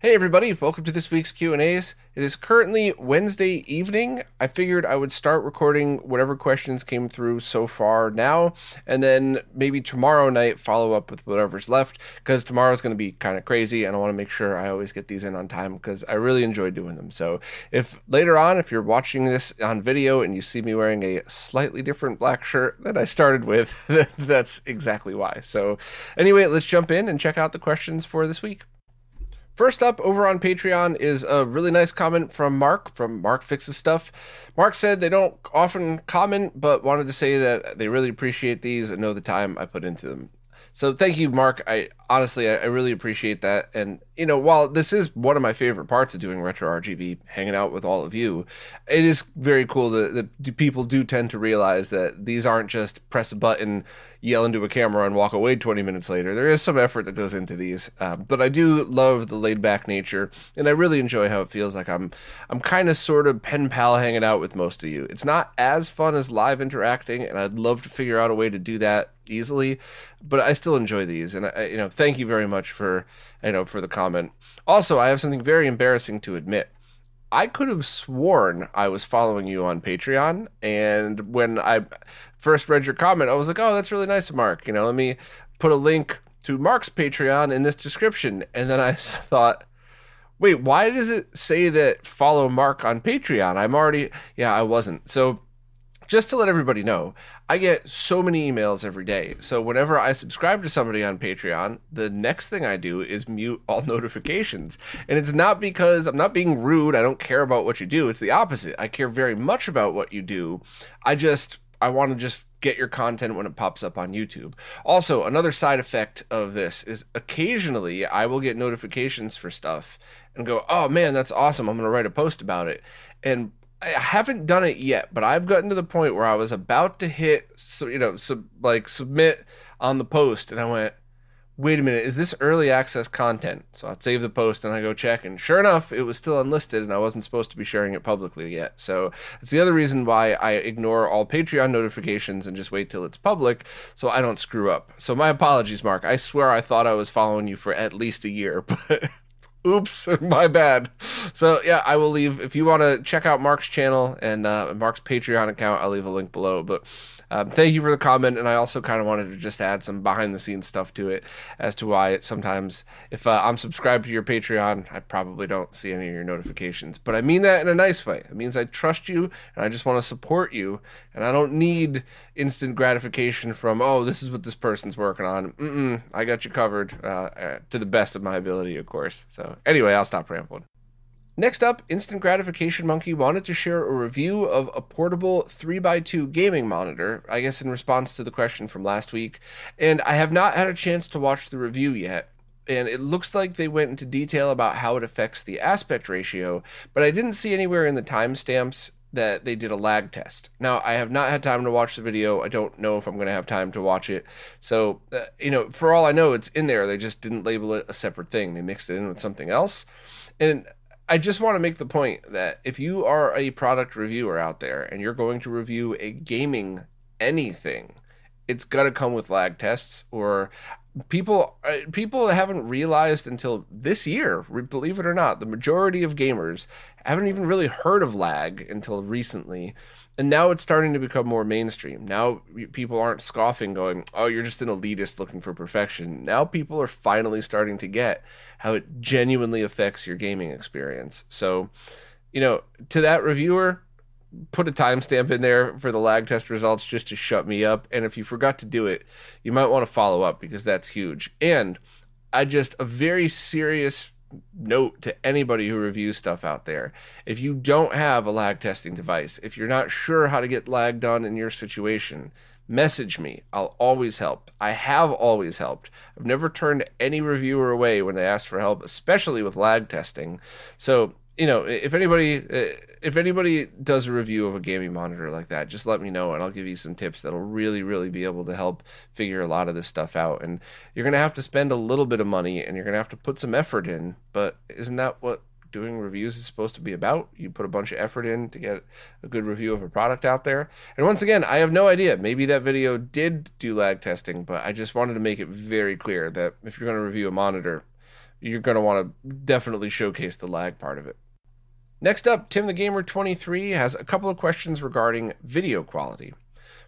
Hey everybody, welcome to this week's Q&As. It is currently Wednesday evening. I figured I would start recording whatever questions came through so far now and then maybe tomorrow night follow up with whatever's left cuz tomorrow's going to be kind of crazy and I want to make sure I always get these in on time cuz I really enjoy doing them. So, if later on if you're watching this on video and you see me wearing a slightly different black shirt that I started with, that's exactly why. So, anyway, let's jump in and check out the questions for this week. First up over on Patreon is a really nice comment from Mark from Mark Fixes Stuff. Mark said they don't often comment, but wanted to say that they really appreciate these and know the time I put into them. So thank you, Mark. I honestly, I, I, really appreciate that. And you know, while this is one of my favorite parts of doing retro RGB, hanging out with all of you, it is very cool that, that people do tend to realize that these aren't just press a button, yell into a camera, and walk away 20 minutes later. There is some effort that goes into these, uh, but I do love the laid back nature, and I really enjoy how it feels like I'm, I'm kind of sort of pen pal hanging out with most of you. It's not as fun as live interacting, and I'd love to figure out a way to do that easily, but I still enjoy these, and I, you know, thank you very much for you know for the comment. Also, I have something very embarrassing to admit. I could have sworn I was following you on Patreon, and when I first read your comment, I was like, "Oh, that's really nice Mark." You know, let me put a link to Mark's Patreon in this description, and then I thought, "Wait, why does it say that follow Mark on Patreon?" I'm already, yeah, I wasn't. So just to let everybody know, I get so many emails every day. So whenever I subscribe to somebody on Patreon, the next thing I do is mute all notifications. And it's not because I'm not being rude, I don't care about what you do. It's the opposite. I care very much about what you do. I just I want to just get your content when it pops up on YouTube. Also, another side effect of this is occasionally I will get notifications for stuff and go, "Oh man, that's awesome. I'm going to write a post about it." And I haven't done it yet, but I've gotten to the point where I was about to hit, so you know, sub, like submit on the post, and I went, "Wait a minute, is this early access content?" So I'd save the post and I go check, and sure enough, it was still unlisted, and I wasn't supposed to be sharing it publicly yet. So it's the other reason why I ignore all Patreon notifications and just wait till it's public, so I don't screw up. So my apologies, Mark. I swear I thought I was following you for at least a year, but oops my bad. So yeah i will leave. If you want to check out mark's channel and uh, mark's patreon account i'll leave a link below but um, thank you for the comment, and I also kind of wanted to just add some behind the scenes stuff to it as to why sometimes if uh, I'm subscribed to your Patreon, I probably don't see any of your notifications. But I mean that in a nice way. It means I trust you and I just want to support you, and I don't need instant gratification from oh this is what this person's working on. Mm-mm, I got you covered uh, to the best of my ability, of course. So anyway, I'll stop rambling. Next up, Instant Gratification Monkey wanted to share a review of a portable 3x2 gaming monitor, I guess in response to the question from last week, and I have not had a chance to watch the review yet. And it looks like they went into detail about how it affects the aspect ratio, but I didn't see anywhere in the timestamps that they did a lag test. Now, I have not had time to watch the video. I don't know if I'm going to have time to watch it. So, uh, you know, for all I know, it's in there. They just didn't label it a separate thing. They mixed it in with something else. And I just want to make the point that if you are a product reviewer out there and you're going to review a gaming anything, it's to come with lag tests or people uh, people haven't realized until this year believe it or not the majority of gamers haven't even really heard of lag until recently and now it's starting to become more mainstream now people aren't scoffing going oh you're just an elitist looking for perfection now people are finally starting to get how it genuinely affects your gaming experience so you know to that reviewer put a timestamp in there for the lag test results just to shut me up. And if you forgot to do it, you might want to follow up because that's huge. And I just a very serious note to anybody who reviews stuff out there. If you don't have a lag testing device, if you're not sure how to get lag done in your situation, message me. I'll always help. I have always helped. I've never turned any reviewer away when they asked for help, especially with lag testing. So you know, if anybody if anybody does a review of a gaming monitor like that, just let me know and I'll give you some tips that'll really really be able to help figure a lot of this stuff out. And you're going to have to spend a little bit of money and you're going to have to put some effort in, but isn't that what doing reviews is supposed to be about. You put a bunch of effort in to get a good review of a product out there. And once again, I have no idea. Maybe that video did do lag testing, but I just wanted to make it very clear that if you're going to review a monitor, you're going to want to definitely showcase the lag part of it. Next up, Tim the Gamer 23 has a couple of questions regarding video quality.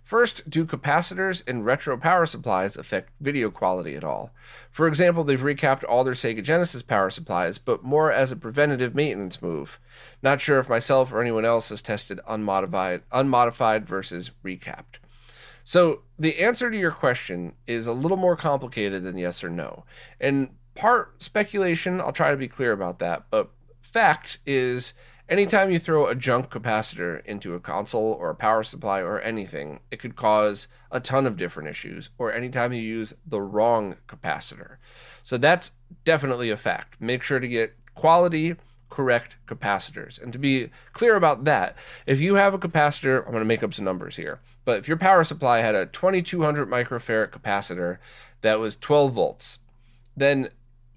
First, do capacitors and retro power supplies affect video quality at all? For example, they've recapped all their Sega Genesis power supplies, but more as a preventative maintenance move. Not sure if myself or anyone else has tested unmodified, unmodified versus recapped. So, the answer to your question is a little more complicated than yes or no. And part speculation, I'll try to be clear about that, but fact is anytime you throw a junk capacitor into a console or a power supply or anything, it could cause a ton of different issues, or anytime you use the wrong capacitor. So that's definitely a fact. Make sure to get quality, correct capacitors. And to be clear about that, if you have a capacitor, I'm going to make up some numbers here, but if your power supply had a 2200 microfarad capacitor that was 12 volts, then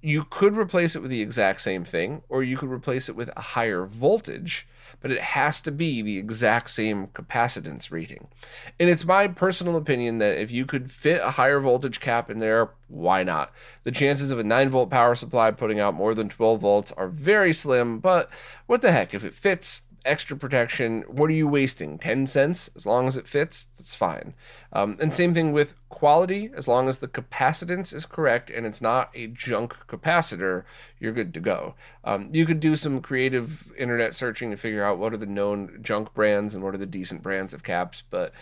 you could replace it with the exact same thing, or you could replace it with a higher voltage, but it has to be the exact same capacitance rating. And it's my personal opinion that if you could fit a higher voltage cap in there, why not? The chances of a 9 volt power supply putting out more than 12 volts are very slim, but what the heck? If it fits, extra protection. What are you wasting? 10 cents? As long as it fits, that's fine. Um, and same thing with quality. As long as the capacitance is correct and it's not a junk capacitor, you're good to go. Um, you could do some creative internet searching to figure out what are the known junk brands and what are the decent brands of caps. But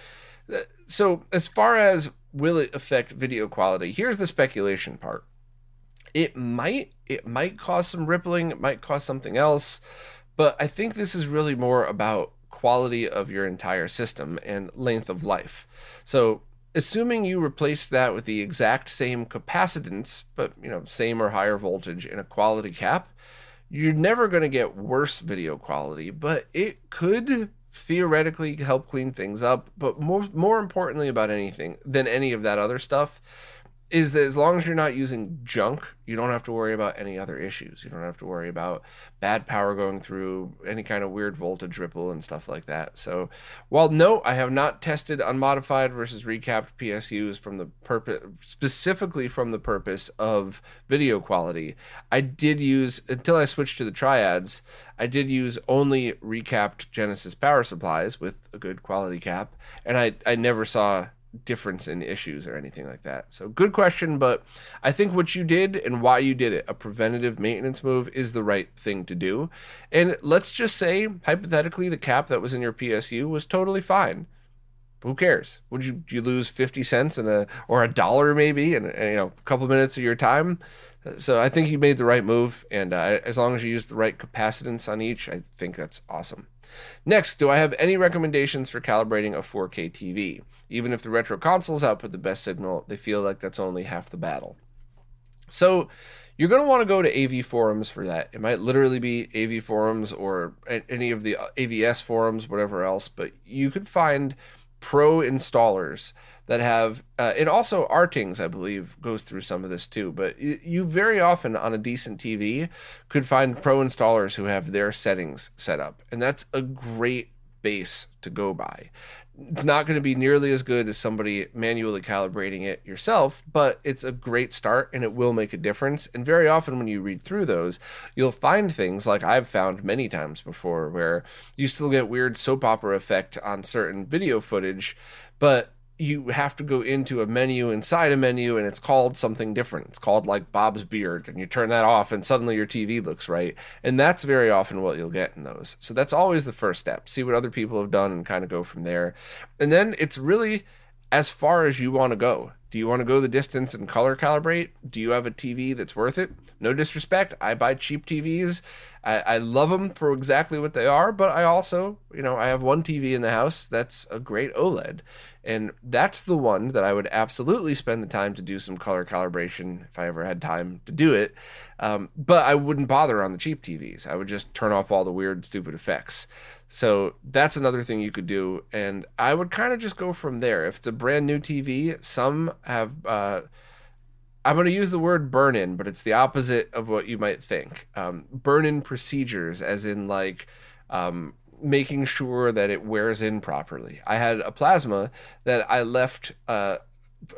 uh, so as far as will it affect video quality, here's the speculation part. It might, it might cause some rippling, it might cause something else. But I think this is really more about quality of your entire system and length of life. So, assuming you replace that with the exact same capacitance, but you know, same or higher voltage in a quality cap, you're never going to get worse video quality, but it could theoretically help clean things up. But more more importantly about anything than any of that other stuff is that as long as you're not using junk, you don't have to worry about any other issues. You don't have to worry about bad power going through any kind of weird voltage ripple and stuff like that. So, while no, I have not tested unmodified versus recapped PSUs from the purpose specifically from the purpose of video quality. I did use until I switched to the triads. I did use only recapped Genesis power supplies with a good quality cap, and I I never saw difference in issues or anything like that. So good question, but I think what you did and why you did it, a preventative maintenance move is the right thing to do. And let's just say hypothetically the cap that was in your PSU was totally fine. Who cares? Would you you lose 50 cents and a or a dollar maybe and, you know a couple minutes of your time? So I think you made the right move and uh, as long as you use the right capacitance on each, I think that's awesome. Next, do I have any recommendations for calibrating a 4K TV? Even if the retro consoles output the best signal, they feel like that's only half the battle. So, you're going to want to go to AV forums for that. It might literally be AV forums or any of the AVS forums, whatever else, but you could find pro installers that have, uh, and also RTINGS, I believe, goes through some of this too. But you very often on a decent TV could find pro installers who have their settings set up, and that's a great base to go by. It's not going to be nearly as good as somebody manually calibrating it yourself, but it's a great start and it will make a difference. And very often, when you read through those, you'll find things like I've found many times before where you still get weird soap opera effect on certain video footage, but you have to go into a menu inside a menu and it's called something different. It's called like Bob's Beard and you turn that off and suddenly your TV looks right. And that's very often what you'll get in those. So that's always the first step. See what other people have done and kind of go from there. And then it's really as far as you want to go. Do you want to go the distance and color calibrate? Do you have a TV that's worth it? No disrespect. I buy cheap TVs. I, I, love them for exactly what they are, but I also, you know, I have one TV in the house that's a great OLED. And that's the one that I would absolutely spend the time to do some color calibration if I ever had time to do it. Um, but I wouldn't bother on the cheap TVs. I would just turn off all the weird, stupid effects. So that's another thing you could do. And I would kind of just go from there. If it's a brand new TV, some have. Uh, I'm going to use the word burn in, but it's the opposite of what you might think. Um, burn in procedures, as in like um, making sure that it wears in properly. I had a plasma that I left uh,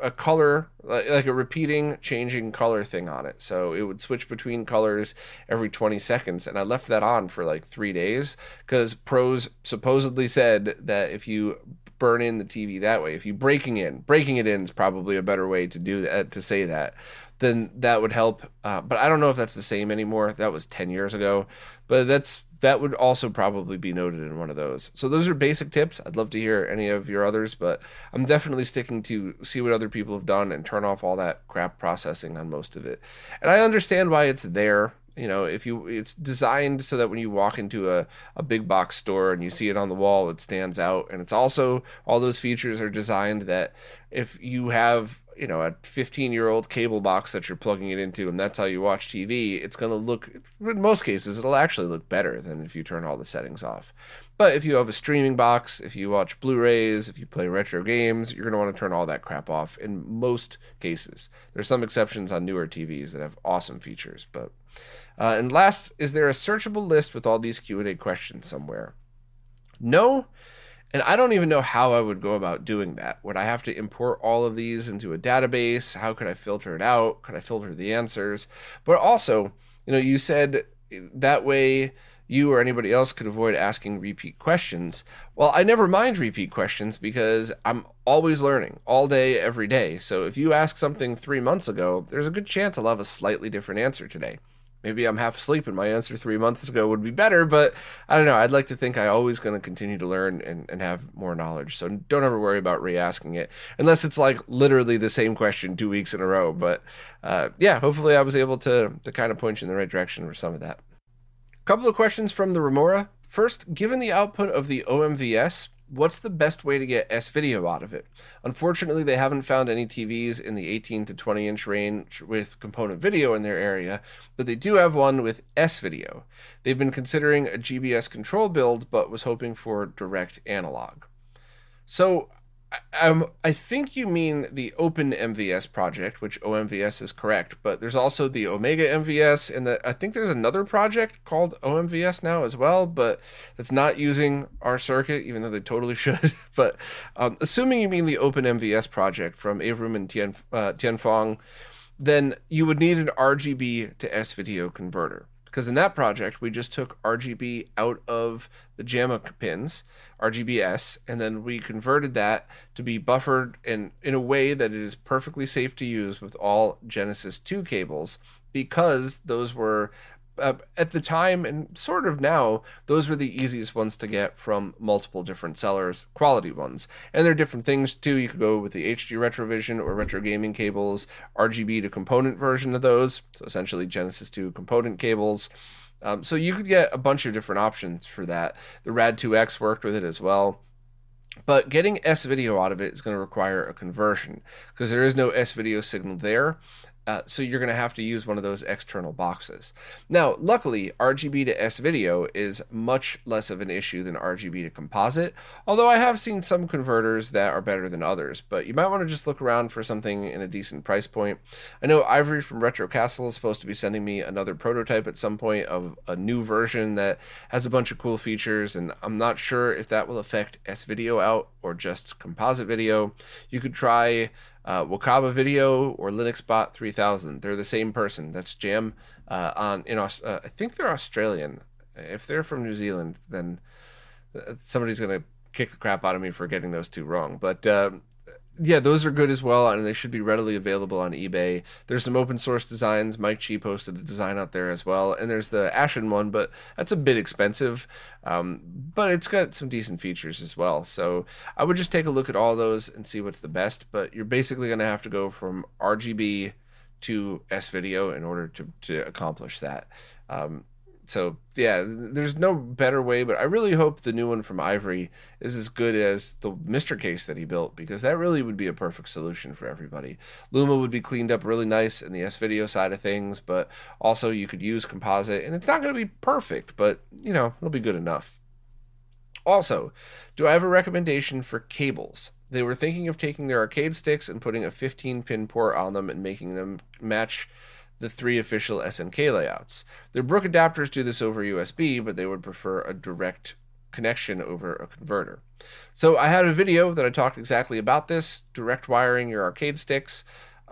a color like a repeating changing color thing on it. So it would switch between colors every 20 seconds and i left that on for like three days because pros supposedly said that if you burn in the tv that way if you breaking in breaking it in is probably a better way to do that to say that then that would help. Uh, but i don't know if that's the same anymore. That was 10 years ago. But that's that would also probably be noted in one of those. So those are basic tips. I'd love to hear any of your others, but I'm definitely sticking to see what other people have done and turn off all that crap processing on most of it. And I understand why it's there. You know, if you it's designed so that when you walk into a, a big box store and you see it on the wall, it stands out. And it's also all those features are designed that if you have you know a 15 year old cable box that you're plugging it into and that's how you watch tv it's going to look in most cases it'll actually look better than if you turn all the settings off. But if you have a streaming box if you watch blu-rays if you play retro games you're going to want to turn all that crap off in most cases. There's some exceptions on newer tvs that have awesome features but uh, and last is there a searchable list with all these q&a questions somewhere? No and I don't even know how I would go about doing that. Would I have to import all of these into a database? How could I filter it out? Could I filter the answers? But also, you know, you said that way you or anybody else could avoid asking repeat questions. Well, I never mind repeat questions because I'm always learning all day, every day. So if you ask something three months ago, there's a good chance I'll have a slightly different answer today maybe I'm half asleep and my answer three months ago would be better, but I don't know. I'd like to think I always going to continue to learn and, and have more knowledge. So don't ever worry about re-asking it unless it's like literally the same question two weeks in a row. But uh, yeah, hopefully I was able to, to kind of point you in the right direction for some of that. A couple of questions from the Remora. First, given the output of the OMVS, what's the best way to get S video out of it? Unfortunately, they haven't found any TVs in the 18 to 20 inch range with component video in their area, but they do have one with S video. They've been considering a GBS control build, but was hoping for direct analog. So um, I think you mean the Open MVS project, which OMVS is correct, but there's also the Omega MVS, and the, I think there's another project called OMVS now as well, but that's not using our circuit, even though they totally should. but um, assuming you mean the Open MVS project from Avram and Tian, uh, then you would need an RGB to S video converter because in that project we just took RGB out of the JAMMA pins, RGBS, and then we converted that to be buffered in in a way that it is perfectly safe to use with all Genesis 2 cables because those were uh, at the time and sort of now, those were the easiest ones to get from multiple different sellers, quality ones. And there are different things too. You could go with the HD Retrovision or Retro Gaming cables, RGB to component version of those. So essentially Genesis 2 component cables. Um, so you could get a bunch of different options for that. The Rad2X worked with it as well. But getting S video out of it is going to require a conversion because there is no S video signal there. Uh, so you're going to have to use one of those external boxes. Now, luckily, RGB to S video is much less of an issue than RGB to composite, although I have seen some converters that are better than others, but you might want to just look around for something in a decent price point. I know Ivory from Retro Castle is supposed to be sending me another prototype at some point of a new version that has a bunch of cool features, and I'm not sure if that will affect S video out or just composite video. You could try uh, Wakaba Video or LinuxBot 3000. They're the same person. That's Jam uh, on in uh, I think they're Australian. If they're from New Zealand, then uh, somebody's gonna kick the crap out of me for getting those two wrong. But uh, yeah, those are good as well, and they should be readily available on eBay. There's some open source designs. Mike Chi posted a design out there as well, and there's the Ashen one, but that's a bit expensive. Um, but it's got some decent features as well. So I would just take a look at all those and see what's the best. But you're basically going to have to go from RGB to S video in order to to accomplish that. Um, so yeah, there's no better way, but I really hope the new one from Ivory is as good as the Mr. Case that he built because that really would be a perfect solution for everybody. Luma would be cleaned up really nice in the S video side of things, but also you could use composite, and it's not going to be perfect, but you know it'll be good enough. Also, do I have a recommendation for cables? They were thinking of taking their arcade sticks and putting a 15 pin port on them and making them match the three official SNK layouts. Their Brook adapters do this over USB, but they would prefer a direct connection over a converter. So I had a video that I talked exactly about this, direct wiring your arcade sticks.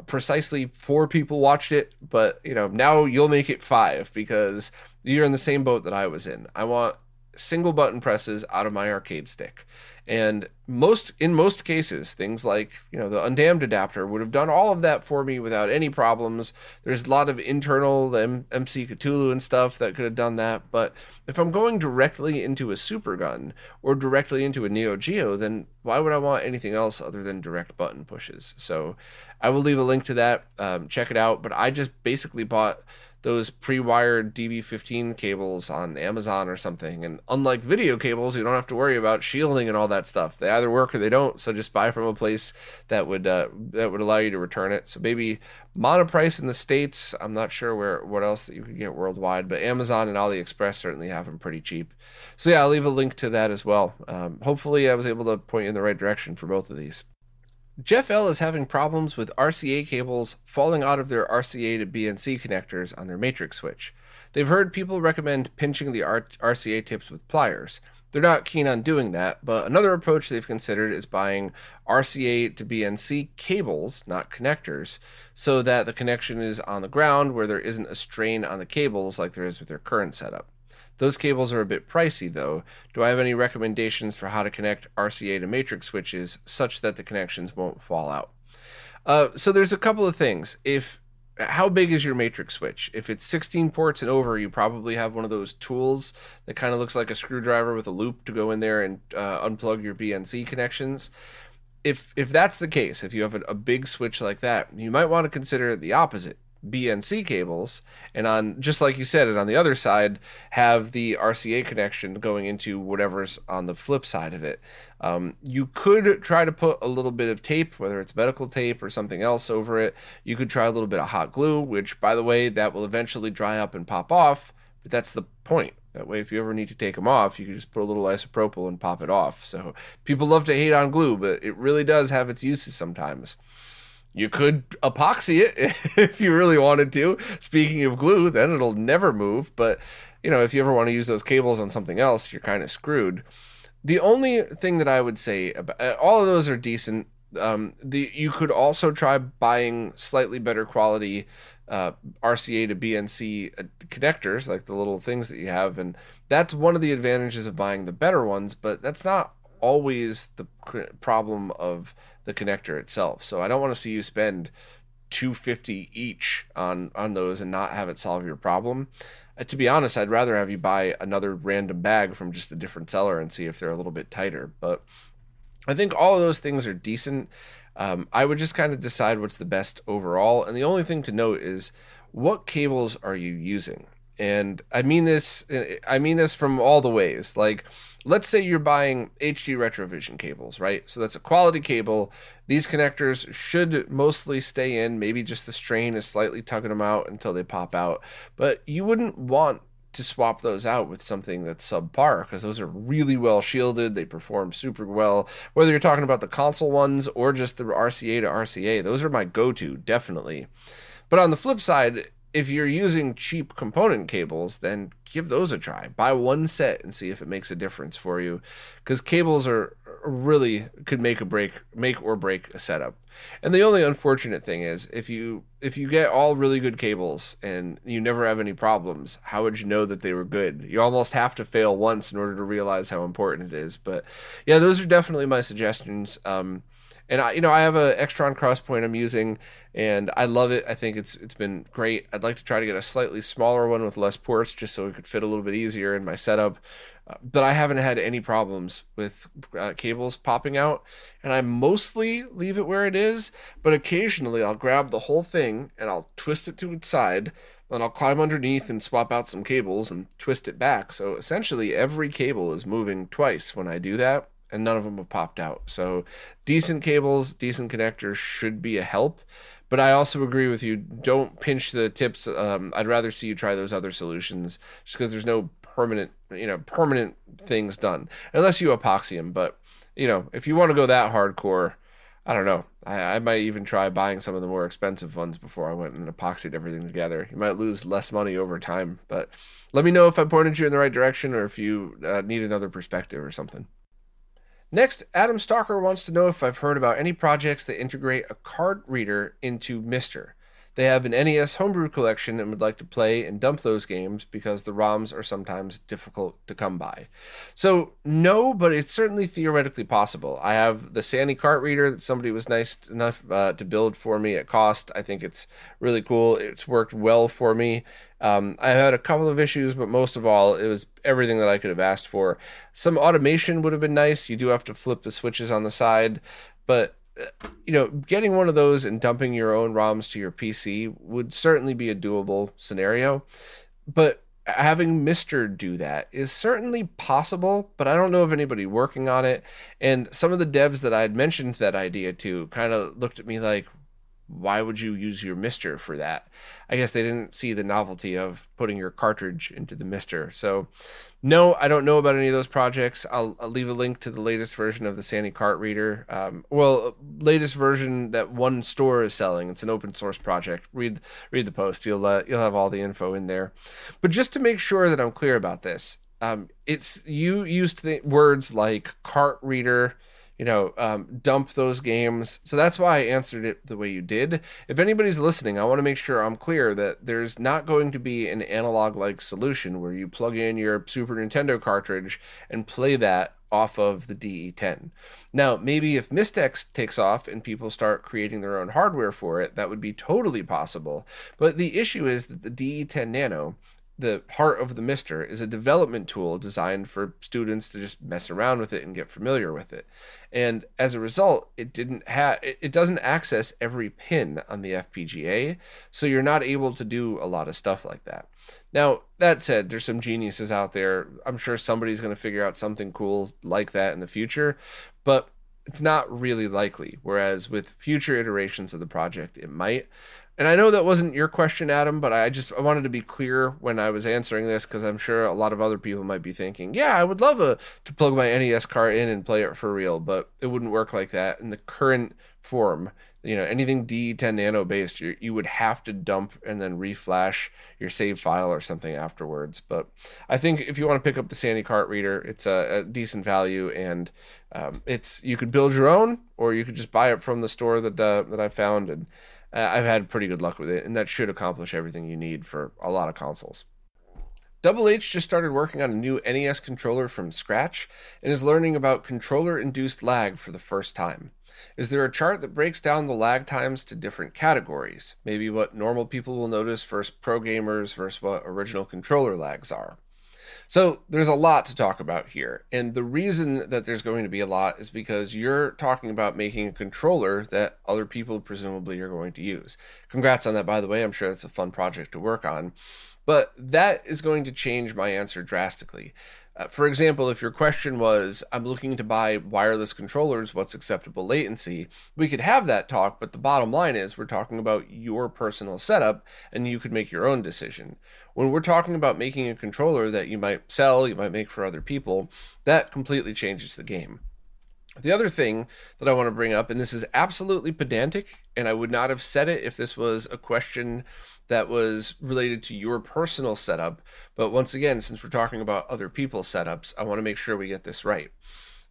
Precisely four people watched it, but you know, now you'll make it five because you're in the same boat that I was in. I want single button presses out of my arcade stick. And most in most cases, things like you know the undammed adapter would have done all of that for me without any problems. There's a lot of internal M- MC Cthulhu and stuff that could have done that. But if I'm going directly into a super gun or directly into a Neo Geo, then why would I want anything else other than direct button pushes? So I will leave a link to that. Um, check it out. But I just basically bought those pre-wired DB15 cables on Amazon or something. And unlike video cables, you don't have to worry about shielding and all that stuff. They either work or they don't. So just buy from a place that would uh, that would allow you to return it. So maybe Monoprice in the states. I'm not sure where what else that you could get worldwide, but Amazon and AliExpress certainly have them pretty cheap. So yeah, I'll leave a link to that as well. Um, hopefully, I was able to point you in the right direction for both of these. Jeff L is having problems with RCA cables falling out of their RCA to BNC connectors on their matrix switch. They've heard people recommend pinching the R- RCA tips with pliers. They're not keen on doing that, but another approach they've considered is buying RCA to BNC cables, not connectors, so that the connection is on the ground where there isn't a strain on the cables like there is with their current setup. Those cables are a bit pricey though. Do I have any recommendations for how to connect RCA to matrix switches such that the connections won't fall out? Uh, so there's a couple of things. If how big is your matrix switch? If it's 16 ports and over, you probably have one of those tools that kind of looks like a screwdriver with a loop to go in there and uh, unplug your BNC connections. If if that's the case, if you have a, a big switch like that, you might want to consider the opposite. BNC cables, and on just like you said, and on the other side have the RCA connection going into whatever's on the flip side of it. Um, you could try to put a little bit of tape, whether it's medical tape or something else, over it. You could try a little bit of hot glue, which, by the way, that will eventually dry up and pop off. But that's the point. That way, if you ever need to take them off, you can just put a little isopropyl and pop it off. So people love to hate on glue, but it really does have its uses sometimes. You could epoxy it if you really wanted to. Speaking of glue, then it'll never move. But, you know, if you ever want to use those cables on something else, you're kind of screwed. The only thing that I would say about uh, all of those are decent. Um, the you could also try buying slightly better quality uh, RCA to BNC uh, connectors, like the little things that you have, and that's one of the advantages of buying the better ones. But that's not always the problem of the connector itself. So I don't want to see you spend 250 each on on those and not have it solve your problem. Uh, to be honest, I'd rather have you buy another random bag from just a different seller and see if they're a little bit tighter. But I think all of those things are decent. Um, I would just kind of decide what's the best overall. And the only thing to note is what cables are you using? And I mean this I mean this from all the ways. Like let's say you're buying HD Retrovision cables, right? So that's a quality cable. These connectors should mostly stay in. Maybe just the strain is slightly tugging them out until they pop out. But you wouldn't want to swap those out with something that's subpar because those are really well shielded. They perform super well. Whether you're talking about the console ones or just the RCA to RCA, those are my go to, definitely. But on the flip side, if you're using cheap component cables, then give those a try. Buy one set and see if it makes a difference for you, because cables are really could make a break, make or break a setup. And the only unfortunate thing is if you if you get all really good cables and you never have any problems, how would you know that they were good? You almost have to fail once in order to realize how important it is. But yeah, those are definitely my suggestions. Um, and I, you know, I have a Extron Crosspoint I'm using, and I love it. I think it's it's been great. I'd like to try to get a slightly smaller one with less ports, just so it could fit a little bit easier in my setup. Uh, but I haven't had any problems with uh, cables popping out, and I mostly leave it where it is. But occasionally, I'll grab the whole thing and I'll twist it to its side. Then I'll climb underneath and swap out some cables and twist it back. So essentially, every cable is moving twice when I do that and none of them have popped out. So decent cables, decent connectors should be a help. But I also agree with you. Don't pinch the tips. Um, I'd rather see you try those other solutions, just because there's no permanent, you know, permanent things done unless you epoxy them. But you know, if you want to go that hardcore, I don't know. I, I might even try buying some of the more expensive ones before I went and epoxied everything together. You might lose less money over time, but let me know if I pointed you in the right direction or if you uh, need another perspective or something. Next, Adam Stalker wants to know if I've heard about any projects that integrate a card reader into MiSTer. They have an NES homebrew collection and would like to play and dump those games because the ROMs are sometimes difficult to come by. So, no, but it's certainly theoretically possible. I have the Sanni cart reader that somebody was nice enough uh, to build for me at cost. I think it's really cool. It's worked well for me. Um, I had a couple of issues, but most of all, it was everything that I could have asked for. Some automation would have been nice. You do have to flip the switches on the side, but you know, getting one of those and dumping your own ROMs to your PC would certainly be a doable scenario. But having MiSTer do that is certainly possible, but I don't know of anybody working on it. And some of the devs that I had mentioned that idea to kind of looked at me like, why would you use your MiSTer for that? I guess they didn't see the novelty of putting your cartridge into the MiSTer. So, no, I don't know about any of those projects. I'll, I'll leave a link to the latest version of the Sanni Cart Reader. Um, well, latest version that one store is selling. It's an open source project. Read read the post. You'll uh, you'll have all the info in there. But just to make sure that I'm clear about this, um, it's you used the words like cart reader you know, um, dump those games. So that's why I answered it the way you did. If anybody's listening, I want to make sure I'm clear that there's not going to be an analog like solution where you plug in your Super Nintendo cartridge and play that off of the DE10. Now, maybe if MiSTeX takes off and people start creating their own hardware for it, that would be totally possible. But the issue is that the DE10 Nano the heart of the MiSTer is a development tool designed for students to just mess around with it and get familiar with it. And as a result, it didn't have it, it doesn't access every pin on the FPGA, so you're not able to do a lot of stuff like that. Now, that said, there's some geniuses out there. I'm sure somebody's going to figure out something cool like that in the future, but it's not really likely. Whereas with future iterations of the project, it might. And I know that wasn't your question, Adam, but I just I wanted to be clear when I was answering this because I'm sure a lot of other people might be thinking, yeah, I would love a, to plug my NES car in and play it for real, but it wouldn't work like that in the current form. You know, anything D10 Nano based, you, you would have to dump and then reflash your save file or something afterwards. But I think if you want to pick up the Sanni Cart Reader, it's a, a decent value, and um, it's you could build your own, or you could just buy it from the store that uh, that I found and uh, I've had pretty good luck with it, and that should accomplish everything you need for a lot of consoles. Double H just started working on a new NES controller from scratch and is learning about controller induced lag for the first time. Is there a chart that breaks down the lag times to different categories? Maybe what normal people will notice versus pro gamers versus what original controller lags are? So there's a lot to talk about here. And the reason that there's going to be a lot is because you're talking about making a controller that other people presumably are going to use. Congrats on that, by the way. I'm sure that's a fun project to work on. But that is going to change my answer drastically. Uh, for example, if your question was, I'm looking to buy wireless controllers, what's acceptable latency? We could have that talk, but the bottom line is we're talking about your personal setup and you could make your own decision. When we're talking about making a controller that you might sell, you might make for other people, that completely changes the game. The other thing that I want to bring up, and this is absolutely pedantic, and I would not have said it if this was a question that was related to your personal setup. But once again, since we're talking about other people's setups, I want to make sure we get this right.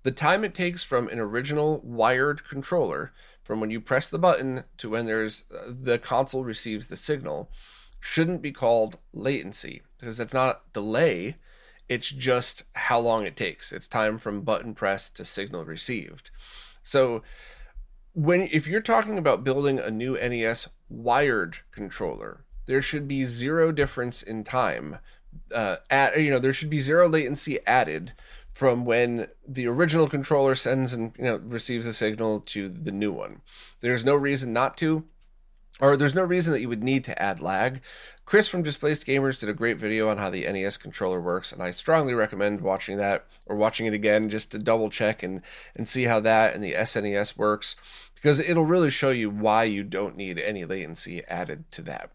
The time it takes from an original wired controller, from when you press the button to when there's uh, the console receives the signal, shouldn't be called latency because that's not delay. It's just how long it takes. It's time from button press to signal received. So when if you're talking about building a new NES wired controller, there should be zero difference in time. Uh, at you know, there should be zero latency added from when the original controller sends and you know receives a signal to the new one. There's no reason not to, or there's no reason that you would need to add lag. Chris from Displaced Gamers did a great video on how the NES controller works, and I strongly recommend watching that or watching it again just to double check and, and see how that and the SNES works because it'll really show you why you don't need any latency added to that.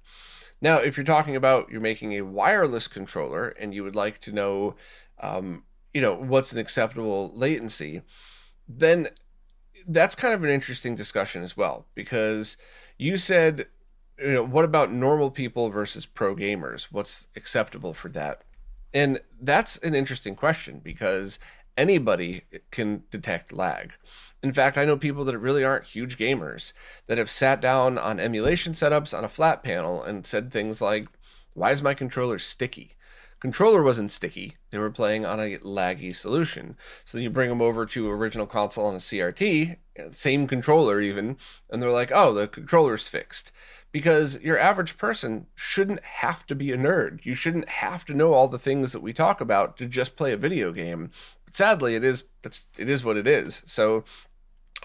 Now, if you're talking about you're making a wireless controller and you would like to know, um, you know, what's an acceptable latency, then that's kind of an interesting discussion as well because you said you know what about normal people versus pro gamers? What's acceptable for that? And that's an interesting question because anybody can detect lag. In fact i know people that really aren't huge gamers that have sat down on emulation setups on a flat panel and said things like why is my controller sticky controller wasn't sticky. They were playing on a laggy solution. So you bring them over to original console on a CRT, uh, same controller even, and they're like, "Oh, the controller's fixed." Because your average person shouldn't have to be a nerd. You shouldn't have to know all the things that we talk about to just play a video game. But sadly, it is that's it is what it is. So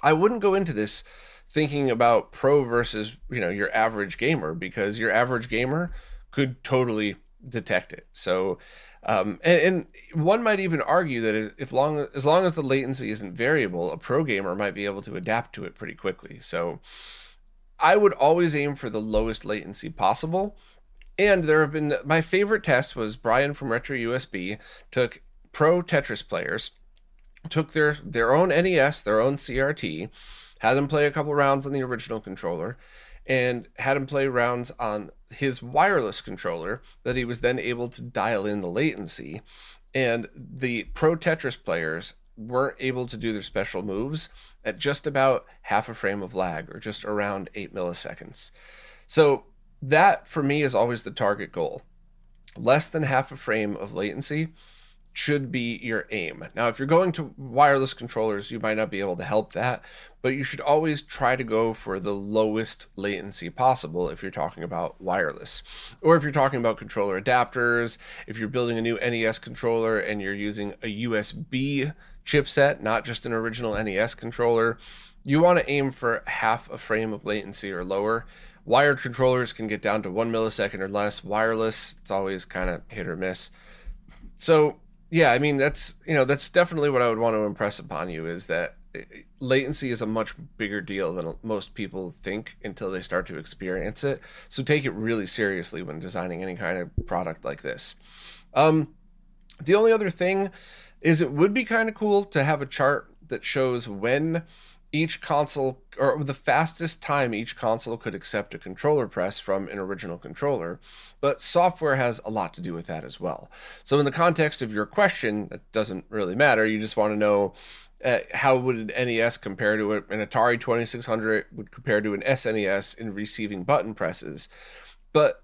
I wouldn't go into this thinking about pro versus, you know, your average gamer because your average gamer could totally detect it. So, um, and, and, one might even argue that if long as long as the latency isn't variable, a pro gamer might be able to adapt to it pretty quickly. So, I would always aim for the lowest latency possible. And there have been my favorite test was Brian from Retro USB took pro Tetris players, took their their own NES, their own CRT, had them play a couple rounds on the original controller, and had them play rounds on his wireless controller that he was then able to dial in the latency. And the pro Tetris players weren't able to do their special moves at just about half a frame of lag or just around eight milliseconds. So, that for me is always the target goal. Less than half a frame of latency should be your aim. Now, if you're going to wireless controllers, you might not be able to help that, but you should always try to go for the lowest latency possible if you're talking about wireless. Or if you're talking about controller adapters, if you're building a new NES controller and you're using a USB chipset, not just an original NES controller, you want to aim for half a frame of latency or lower. Wired controllers can get down to one millisecond or less. Wireless, it's always kind of hit or miss. So yeah, I mean that's you know that's definitely what I would want to impress upon you is that eh, latency is a much bigger deal than most people think until they start to experience it. So take it really seriously when designing any kind of product like this. Um, the only other thing is it would be kind of cool to have a chart that shows when each console or the fastest time each console could accept a controller press from an original controller but software has a lot to do with that as well. So in the context of your question that doesn't really matter. You just want to know uh, how would an NES compare to an Atari 2600 would compare to an SNES in receiving button presses. But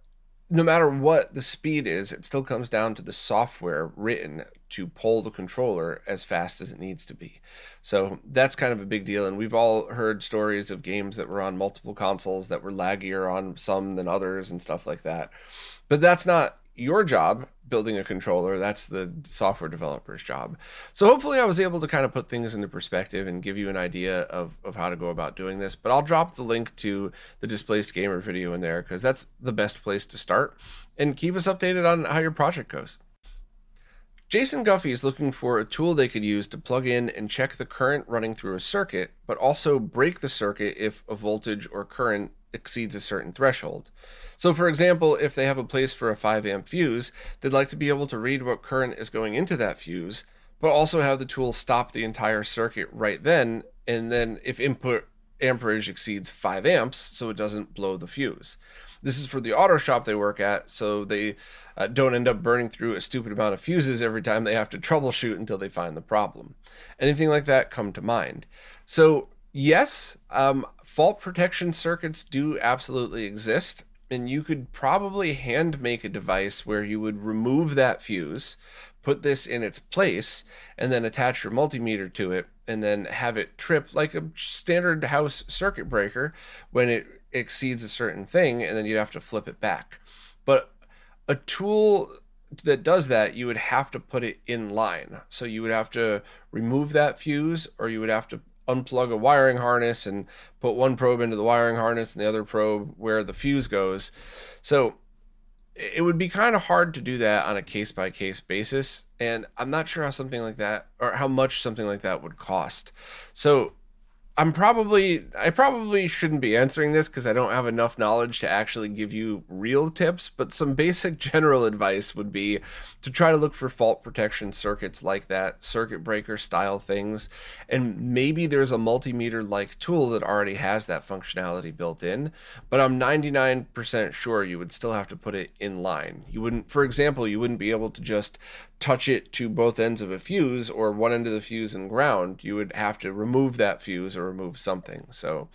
no matter what the speed is, it still comes down to the software written to pull the controller as fast as it needs to be. So that's kind of a big deal. And we've all heard stories of games that were on multiple consoles that were laggier on some than others and stuff like that. But that's not your job building a controller that's the software developer's job so hopefully i was able to kind of put things into perspective and give you an idea of, of how to go about doing this but i'll drop the link to the displaced gamer video in there because that's the best place to start and keep us updated on how your project goes Jason Guffey is looking for a tool they could use to plug in and check the current running through a circuit, but also break the circuit if a voltage or current exceeds a certain threshold. So, for example, if they have a place for a 5 amp fuse, they'd like to be able to read what current is going into that fuse, but also have the tool stop the entire circuit right then, and then if input amperage exceeds 5 amps, so it doesn't blow the fuse. This is for the auto shop they work at, so they uh, don't end up burning through a stupid amount of fuses every time they have to troubleshoot until they find the problem. Anything like that come to mind. So yes, um, fault protection circuits do absolutely exist. And you could probably hand make a device where you would remove that fuse, put this in its place, and then attach your multimeter to it, and then have it trip like a standard house circuit breaker when it exceeds a certain thing, and then you'd have to flip it back. But a tool that does that, you would have to put it in line. So you would have to remove that fuse, or you would have to unplug a wiring harness and put one probe into the wiring harness and the other probe where the fuse goes. So it would be kind of hard to do that on a case by case basis. And I'm not sure how something like that or how much something like that would cost. So I'm probably I probably shouldn't be answering this because I don't have enough knowledge to actually give you real tips, but some basic general advice would be to try to look for fault protection circuits like that, circuit breaker style things, and maybe there's a multimeter like tool that already has that functionality built in, but I'm 99% sure you would still have to put it in line. You wouldn't for example, you wouldn't be able to just touch it to both ends of a fuse or one end of the fuse and ground. You would have to remove that fuse or remove something. So,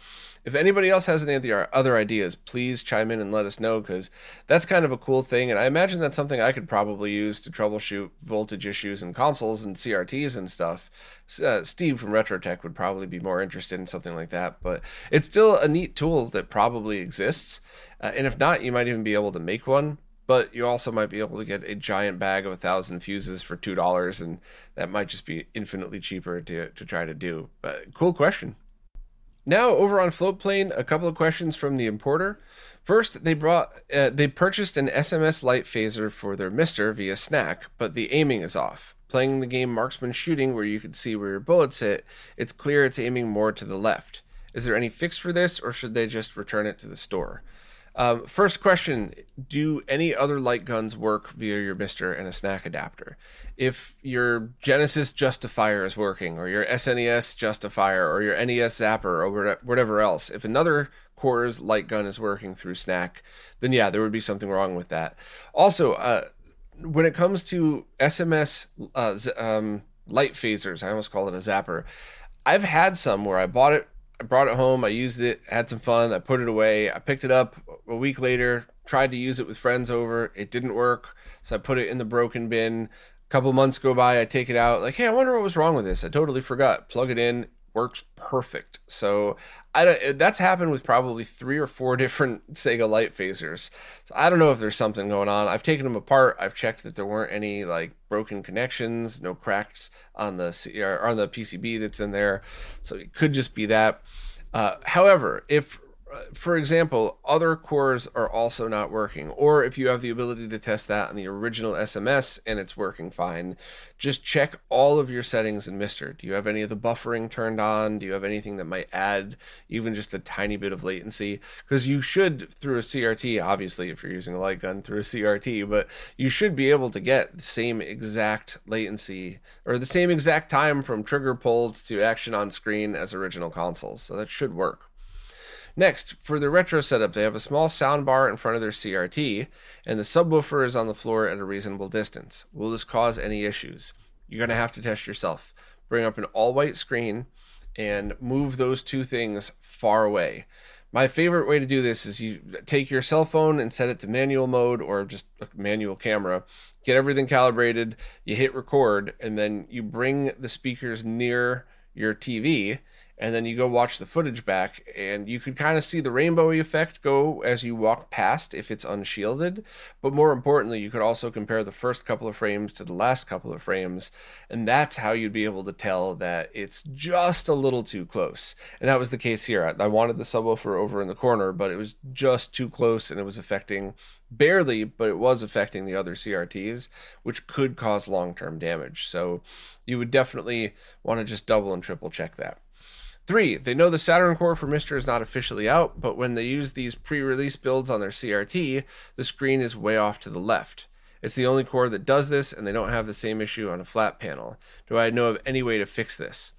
if anybody else has any of the other ideas, please chime in and let us know because that's kind of a cool thing. And I imagine that's something I could probably use to troubleshoot voltage issues in consoles and CRTs and stuff. Uh, Steve from RetroTech would probably be more interested in something like that, but it's still a neat tool that probably exists. Uh, and if not, you might even be able to make one but you also might be able to get a giant bag of a thousand fuses for two dollars, and that might just be infinitely cheaper to to try to do. But cool question. Now over on Floatplane, a couple of questions from the importer. First, they brought uh, they purchased an SMS light phaser for their MiSTer via SNAC, but the aiming is off. Playing the game Marksman Shooting, where you can see where your bullets hit, it's clear it's aiming more to the left. Is there any fix for this, or should they just return it to the store? Um, first question Do any other light guns work via your MiSTer and a SNAC adapter? If your Genesis Justifier is working, or your SNES Justifier, or your NES Zapper, or whatever else, if another Coors light gun is working through SNAC, then yeah, there would be something wrong with that. Also, uh, when it comes to SMS uh, um, light phasers, I almost call it a zapper. I've had some where I bought it I brought it home. I used it, had some fun. I put it away. I picked it up a week later, tried to use it with friends over. It didn't work. So I put it in the broken bin. A couple months go by. I take it out. Like, hey, I wonder what was wrong with this. I totally forgot. Plug it in works perfect. So I don't, that's happened with probably three or four different Sega light phasers. So I don't know if there's something going on. I've taken them apart. I've checked that there weren't any like broken connections, no cracks on the or on the PCB that's in there. So it could just be that. Uh, however, if for example, other cores are also not working, or if you have the ability to test that on the original SMS and it's working fine, just check all of your settings in MiSTer. Do you have any of the buffering turned on? Do you have anything that might add even just a tiny bit of latency? Because you should, through a CRT, obviously, if you're using a light gun through a CRT, but you should be able to get the same exact latency or the same exact time from trigger pulled to action on screen as original consoles. So that should work. Next, for the retro setup, they have a small soundbar in front of their CRT, and the subwoofer is on the floor at a reasonable distance. Will this cause any issues? You're going to have to test yourself. Bring up an all white screen and move those two things far away. My favorite way to do this is you take your cell phone and set it to manual mode or just a manual camera. Get everything calibrated, you hit record, and then you bring the speakers near your TV and then you go watch the footage back and you could kind of see the rainbow effect go as you walk past if it's unshielded but more importantly you could also compare the first couple of frames to the last couple of frames and that's how you'd be able to tell that it's just a little too close and that was the case here i, wanted the subwoofer over in the corner but it was just too close and it was affecting barely, but it was affecting the other CRTs, which could cause long term damage. So you would definitely want to just double and triple check that. Three, they know the Saturn core for MiSTer is not officially out, but when they use these pre-release builds on their CRT, the screen is way off to the left. It's the only core that does this, and they don't have the same issue on a flat panel. Do I know of any way to fix this?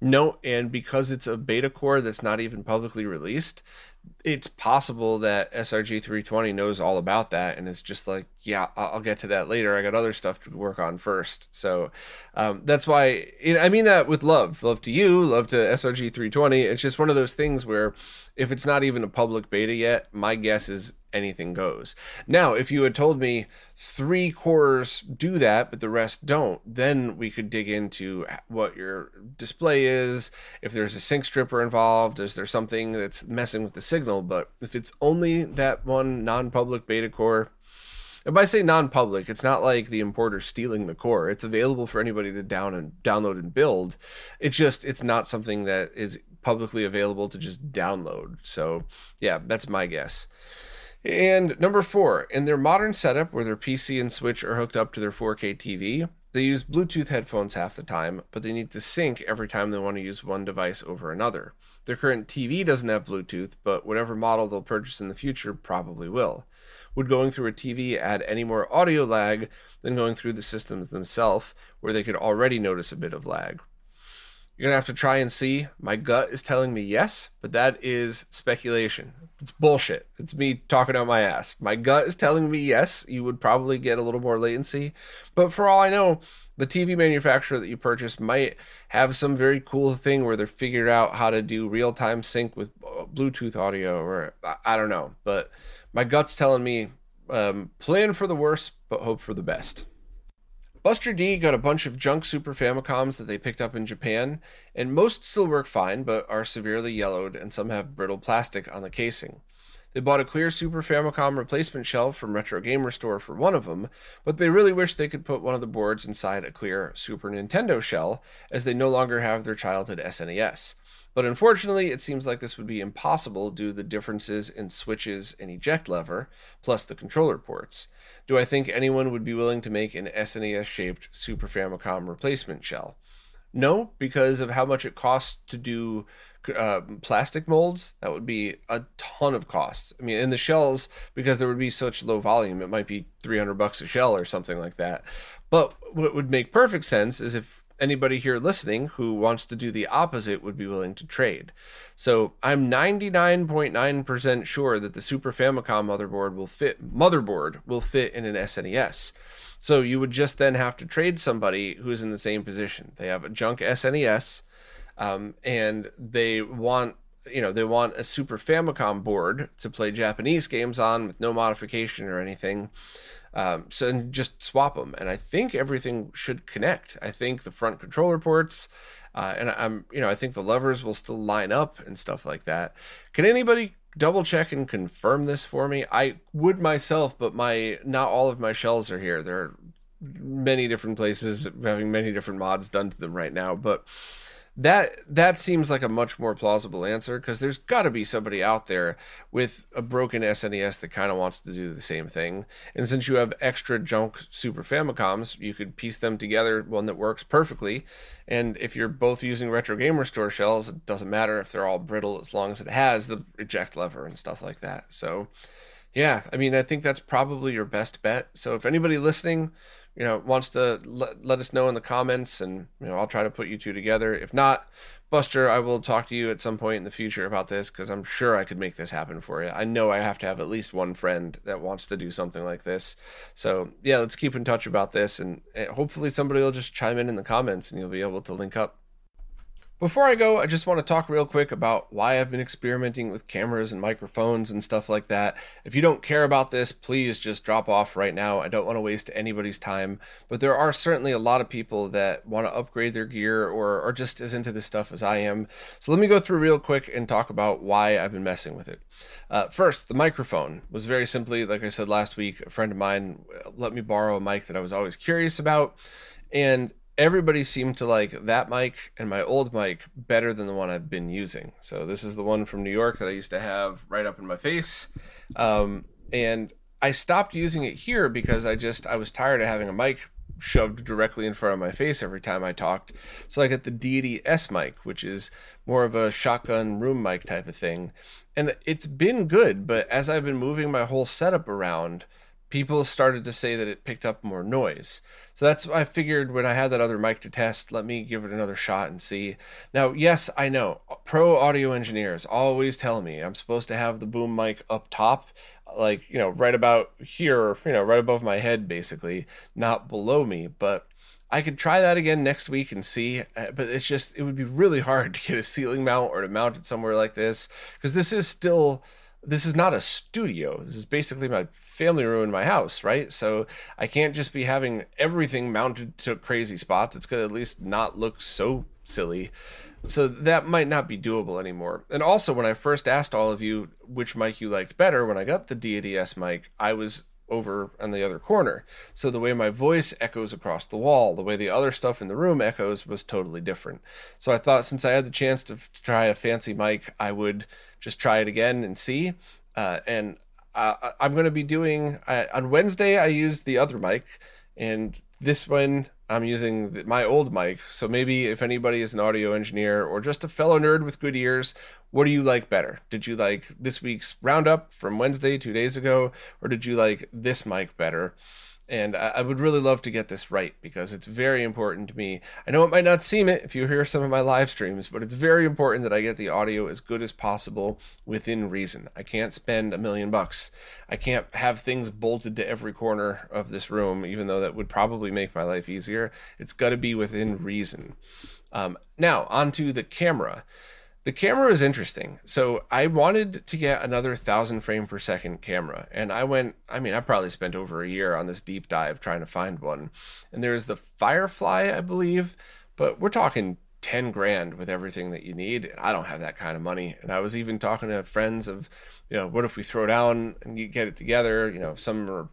No, and because it's a beta core that's not even publicly released, it's possible that SRG 320 knows all about that and is just like, yeah, I'll get to that later. I got other stuff to work on first. So um, that's why I mean that with love, love to you, love to SRG 320. It's just one of those things where if it's not even a public beta yet, my guess is anything goes. Now, if you had told me three cores do that, but the rest don't, then we could dig into what your display is, if there's a sync stripper involved, is there something that's messing with the signal? But if it's only that one non public beta core, and by say non-public, it's not like the importer stealing the core. It's available for anybody to down and download and build. It's just it's not something that is publicly available to just download. So yeah, that's my guess. And number four, in their modern setup where their PC and Switch are hooked up to their 4K TV, they use Bluetooth headphones half the time, but they need to sync every time they want to use one device over another. Their current TV doesn't have Bluetooth, but whatever model they'll purchase in the future probably will. Would going through a TV add any more audio lag than going through the systems themselves, where they could already notice a bit of lag? You're going to have to try and see. My gut is telling me yes, but that is speculation. It's bullshit. It's me talking out my ass. My gut is telling me yes, you would probably get a little more latency. But for all I know, the TV manufacturer that you purchase might have some very cool thing where they're figured out how to do real time sync with Bluetooth audio, or I don't know. But my gut's telling me um, plan for the worst, but hope for the best. Buster D got a bunch of junk Super Famicoms that they picked up in Japan, and most still work fine but are severely yellowed and some have brittle plastic on the casing. They bought a clear Super Famicom replacement shell from Retro Game Restore for one of them, but they really wish they could put one of the boards inside a clear Super Nintendo shell, as they no longer have their childhood SNES. But unfortunately, it seems like this would be impossible due to the differences in switches and eject lever, plus the controller ports. Do I think anyone would be willing to make an SNES shaped Super Famicom replacement shell? No, because of how much it costs to do uh, plastic molds. That would be a ton of costs. I mean, in the shells, because there would be such low volume, it might be 300 bucks a shell or something like that. But what would make perfect sense is if anybody here listening who wants to do the opposite would be willing to trade. So I'm 99.9% sure that the Super Famicom motherboard will fit motherboard will fit in an SNES. So you would just then have to trade somebody who's in the same position. They have a junk SNES, um, and they want you know they want a Super Famicom board to play Japanese games on with no modification or anything. Um, so and just swap them, and I think everything should connect. I think the front controller ports, uh, and I'm you know I think the levers will still line up and stuff like that. Can anybody double check and confirm this for me? I would myself, but my not all of my shells are here. There are many different places having many different mods done to them right now, but that that seems like a much more plausible answer because there's got to be somebody out there with a broken SNES that kind of wants to do the same thing. And since you have extra junk Super Famicoms, you could piece them together one that works perfectly. And if you're both using Retro Game Restore shells, it doesn't matter if they're all brittle as long as it has the eject lever and stuff like that. So, yeah, I mean, I think that's probably your best bet. So if anybody listening you know wants to let, let us know in the comments and you know i'll try to put you two together. If not buster i will talk to you at some point in the future about this because i'm sure i could make this happen for you. I know i have to have at least one friend that wants to do something like this. So yeah let's keep in touch about this and eh, hopefully somebody will just chime in in the comments and you'll be able to link up before I go, I just want to talk real quick about why I've been experimenting with cameras and microphones and stuff like that. If you don't care about this, please just drop off right now. I don't want to waste anybody's time, but there are certainly a lot of people that want to upgrade their gear or are just as into this stuff as I am. So let me go through real quick and talk about why I've been messing with it. Uh, first, the microphone was very simply, like I said last week, a friend of mine let me borrow a mic that I was always curious about. And everybody seemed to like that mic and my old mic better than the one I've been using. So this is the one from New York that I used to have right up in my face. Um, and I stopped using it here because I just I was tired of having a mic shoved directly in front of my face every time I talked. So I got the Deity S mic, which is more of a shotgun room mic type of thing. And it's been good, but as I've been moving my whole setup around, people started to say that it picked up more noise. So that's why I figured when I had that other mic to test, let me give it another shot and see. Now, yes, I know pro audio engineers always tell me I'm supposed to have the boom mic up top, like, you know, right about here, you know, right above my head, basically, not below me. But I could try that again next week and see, uh, but it's just, it would be really hard to get a ceiling mount or to mount it somewhere like this because this is still this is not a studio. This is basically my family room in my house, right? So I can't just be having everything mounted to crazy spots. It's going to at least not look so silly. So that might not be doable anymore. And also, when I first asked all of you which mic you liked better, when I got the Deity mic, I was over on the other corner. So the way my voice echoes across the wall, the way the other stuff in the room echoes was totally different. So I thought since I had the chance to, try a fancy mic, I would just try it again and see. Uh, and uh, I'm going to be doing on Wednesday. I used the other mic, and this one I'm using my old mic. So maybe if anybody is an audio engineer or just a fellow nerd with good ears, what do you like better? Did you like this week's roundup from Wednesday, two days ago, or did you like this mic better? And I, would really love to get this right because it's very important to me. I know it might not seem it if you hear some of my live streams, but it's very important that I get the audio as good as possible within reason. I can't spend a million bucks. I can't have things bolted to every corner of this room, even though that would probably make my life easier. It's got to be within reason. Um, now, onto the camera. The camera is interesting. So I wanted to get another thousand frame per second camera, and I went. I mean, I probably spent over a year on this deep dive trying to find one. And there's the Firefly, I believe, but we're talking 10 grand with everything that you need. And I don't have that kind of money. And I was even talking to friends of, you know, what if we throw down and you get it together? You know, some are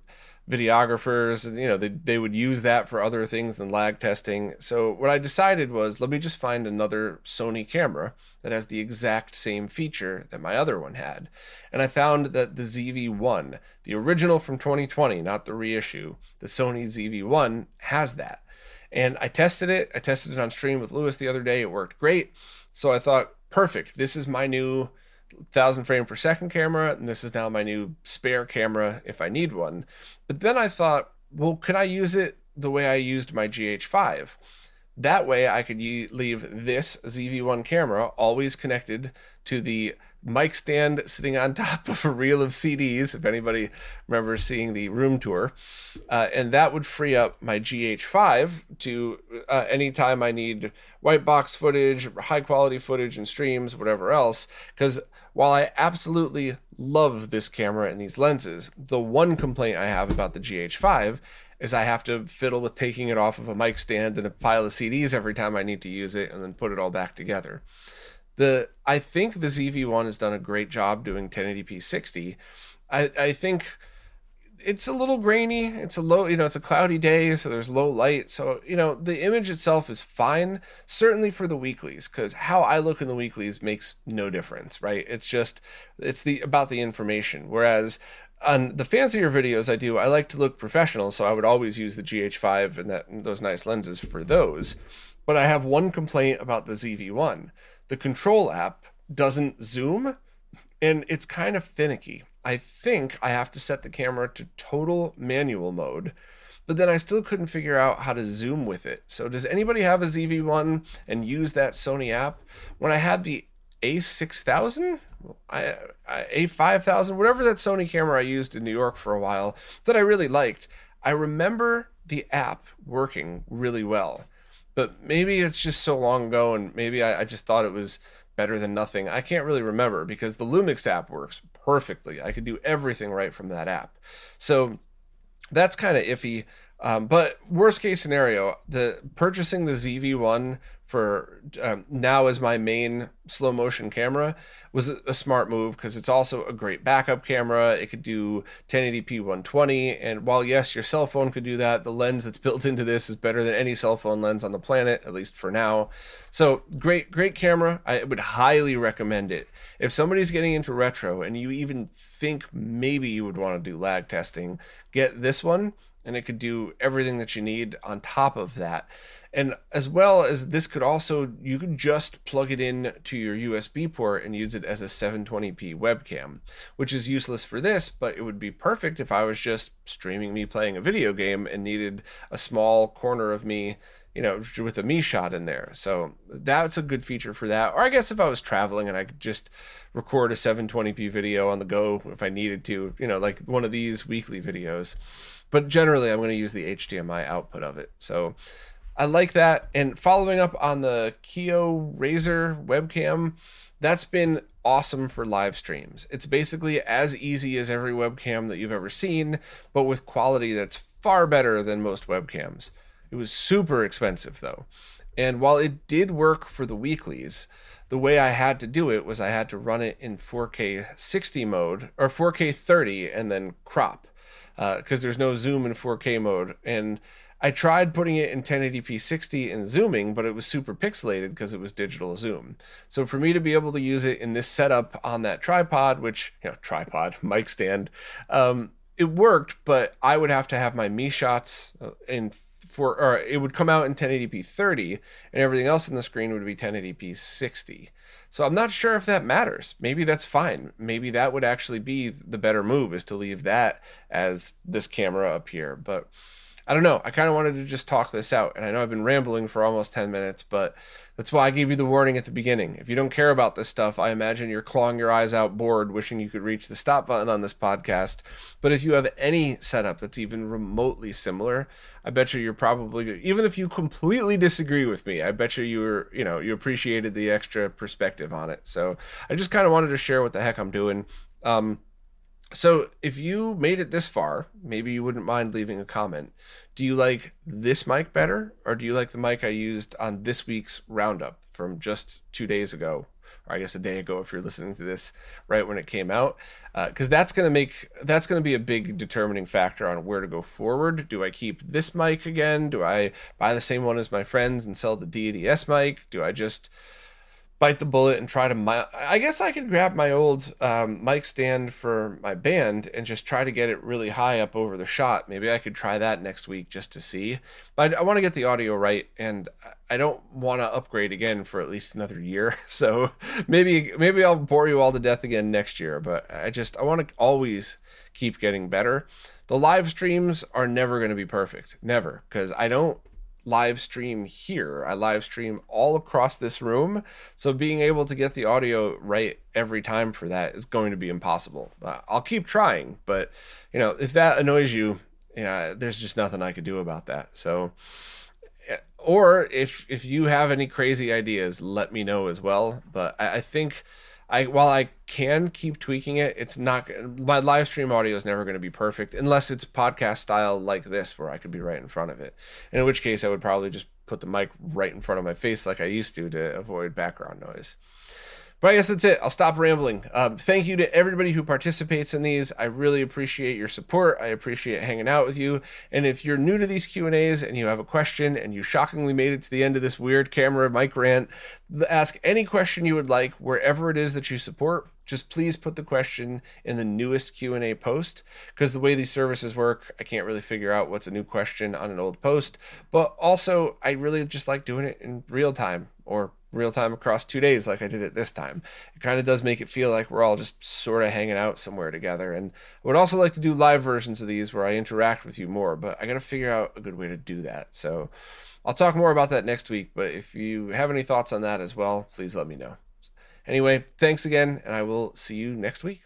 videographers and you know they, they would use that for other things than lag testing so what i decided was let me just find another sony camera that has the exact same feature that my other one had. And i found that the zv1 the original from 2020 not the reissue the sony zv1 has that. And i tested it. I tested it on stream with lewis the other day. It worked great. So i thought perfect. This is my new thousand frame per second camera, and this is now my new spare camera if I need one. But then I thought, well, could I use it the way I used my GH5? That way, I could leave this ZV1 camera always connected to the mic stand sitting on top of a reel of CDs, if anybody remembers seeing the room tour. Uh, and that would free up my GH5 to uh, anytime I need white box footage, high quality footage and streams, whatever else. Because while I absolutely love this camera and these lenses, the one complaint I have about the GH5 is I have to fiddle with taking it off of a mic stand and a pile of CDs every time I need to use it and then put it all back together. The I think the ZV1 has done a great job doing 1080p 60. I, I think it's a little grainy. It's a low, you know, it's a cloudy day, so there's low light. So, you know, the image itself is fine, certainly for the weeklies, because how I look in the weeklies makes no difference, right? It's just, it's the about the information. Whereas on the fancier videos I do, I like to look professional, so I would always use the GH5 and that those nice lenses for those. But I have one complaint about the ZV1. The control app doesn't zoom and it's kind of finicky. I think I have to set the camera to total manual mode, but then I still couldn't figure out how to zoom with it. So, does anybody have a ZV1 and use that Sony app? When I had the A6000, I, I, A5000, whatever that Sony camera I used in New York for a while that I really liked, I remember the app working really well. But maybe it's just so long ago, and maybe I, I just thought it was better than nothing. I can't really remember because the Lumix app works perfectly. I could do everything right from that app. So that's kind of iffy. Um, but worst case scenario, the purchasing the ZV1 for um, now as my main slow motion camera was a, a smart move because it's also a great backup camera. It could do 1080p 120, and while yes, your cell phone could do that, the lens that's built into this is better than any cell phone lens on the planet, at least for now. So great, great camera. I would highly recommend it. If somebody's getting into retro and you even think maybe you would want to do lag testing, get this one and it could do everything that you need on top of that. And as well as this could also, you could just plug it in to your USB port and use it as a 720p webcam, which is useless for this, but it would be perfect if I was just streaming me playing a video game and needed a small corner of me you know, with a me shot in there. So that's a good feature for that. Or I guess if I was traveling and I could just record a 720p video on the go if I needed to, you know, like one of these weekly videos. But generally, I'm going to use the HDMI output of it. So I like that. And following up on the Kiyo Razer webcam, that's been awesome for live streams. It's basically as easy as every webcam that you've ever seen, but with quality that's far better than most webcams. It was super expensive though. And while it did work for the weeklies, the way I had to do it was I had to run it in 4K 60 mode or 4K 30 and then crop because uh, there's no zoom in 4K mode. And I tried putting it in 1080p 60 and zooming, but it was super pixelated because it was digital zoom. So for me to be able to use it in this setup on that tripod, which you know tripod mic stand, um, it worked, but I would have to have my me shots uh, in for or it would come out in 1080p 30 and everything else in the screen would be 1080p 60 so i'm not sure if that matters. Maybe that's fine. Maybe that would actually be the better move is to leave that as this camera up here. But i don't know i kind of wanted to just talk this out and i know i've been rambling for almost 10 minutes but that's why I gave you the warning at the beginning. If you don't care about this stuff, I imagine you're clawing your eyes out bored, wishing you could reach the stop button on this podcast. But if you have any setup that's even remotely similar, I bet you you're probably even if you completely disagree with me, I bet you you were, you know, you appreciated the extra perspective on it. So I just kind of wanted to share what the heck I'm doing. Um, so if you made it this far, maybe you wouldn't mind leaving a comment. Do you like this mic better, or do you like the mic I used on this week's roundup from just two days ago, or I guess a day ago if you're listening to this right when it came out? Because uh, that's gonna make that's gonna be a big determining factor on where to go forward. Do I keep this mic again? Do I buy the same one as my friends and sell the Deity S mic? Do I just bite the bullet and try to I guess I could grab my old um, mic stand for my band and just try to get it really high up over the shot. Maybe I could try that next week just to see. But I, I want to get the audio right, and I don't want to upgrade again for at least another year. So maybe maybe I'll bore you all to death again next year. But I just I want to always keep getting better. The live streams are never going to be perfect, never, because I don't live stream here. I live stream all across this room. So being able to get the audio right every time for that is going to be impossible. Uh, I'll keep trying, but you know, if that annoys you, yeah, there's just nothing I could do about that. So eh, or if if you have any crazy ideas, let me know as well. But I, I think I while I can keep tweaking it, it's not my live stream audio is never going to be perfect unless it's podcast style like this where I could be right in front of it. In which case I would probably just put the mic right in front of my face like I used to to avoid background noise. But I guess that's it. I'll stop rambling. Um, thank you to everybody who participates in these. I really appreciate your support. I appreciate hanging out with you. And if you're new to these Q and A's and you have a question and you shockingly made it to the end of this weird camera mic rant, ask any question you would like wherever it is that you support just please put the question in the newest q&a post because the way these services work i can't really figure out what's a new question on an old post but also i really just like doing it in real time or real time across two days like I did it this time. It kind of does make it feel like we're all just sort of hanging out somewhere together. And I would also like to do live versions of these where I interact with you more, but I got to figure out a good way to do that. So I'll talk more about that next week. But if you have any thoughts on that as well, please let me know. Anyway, thanks again, and I will see you next week.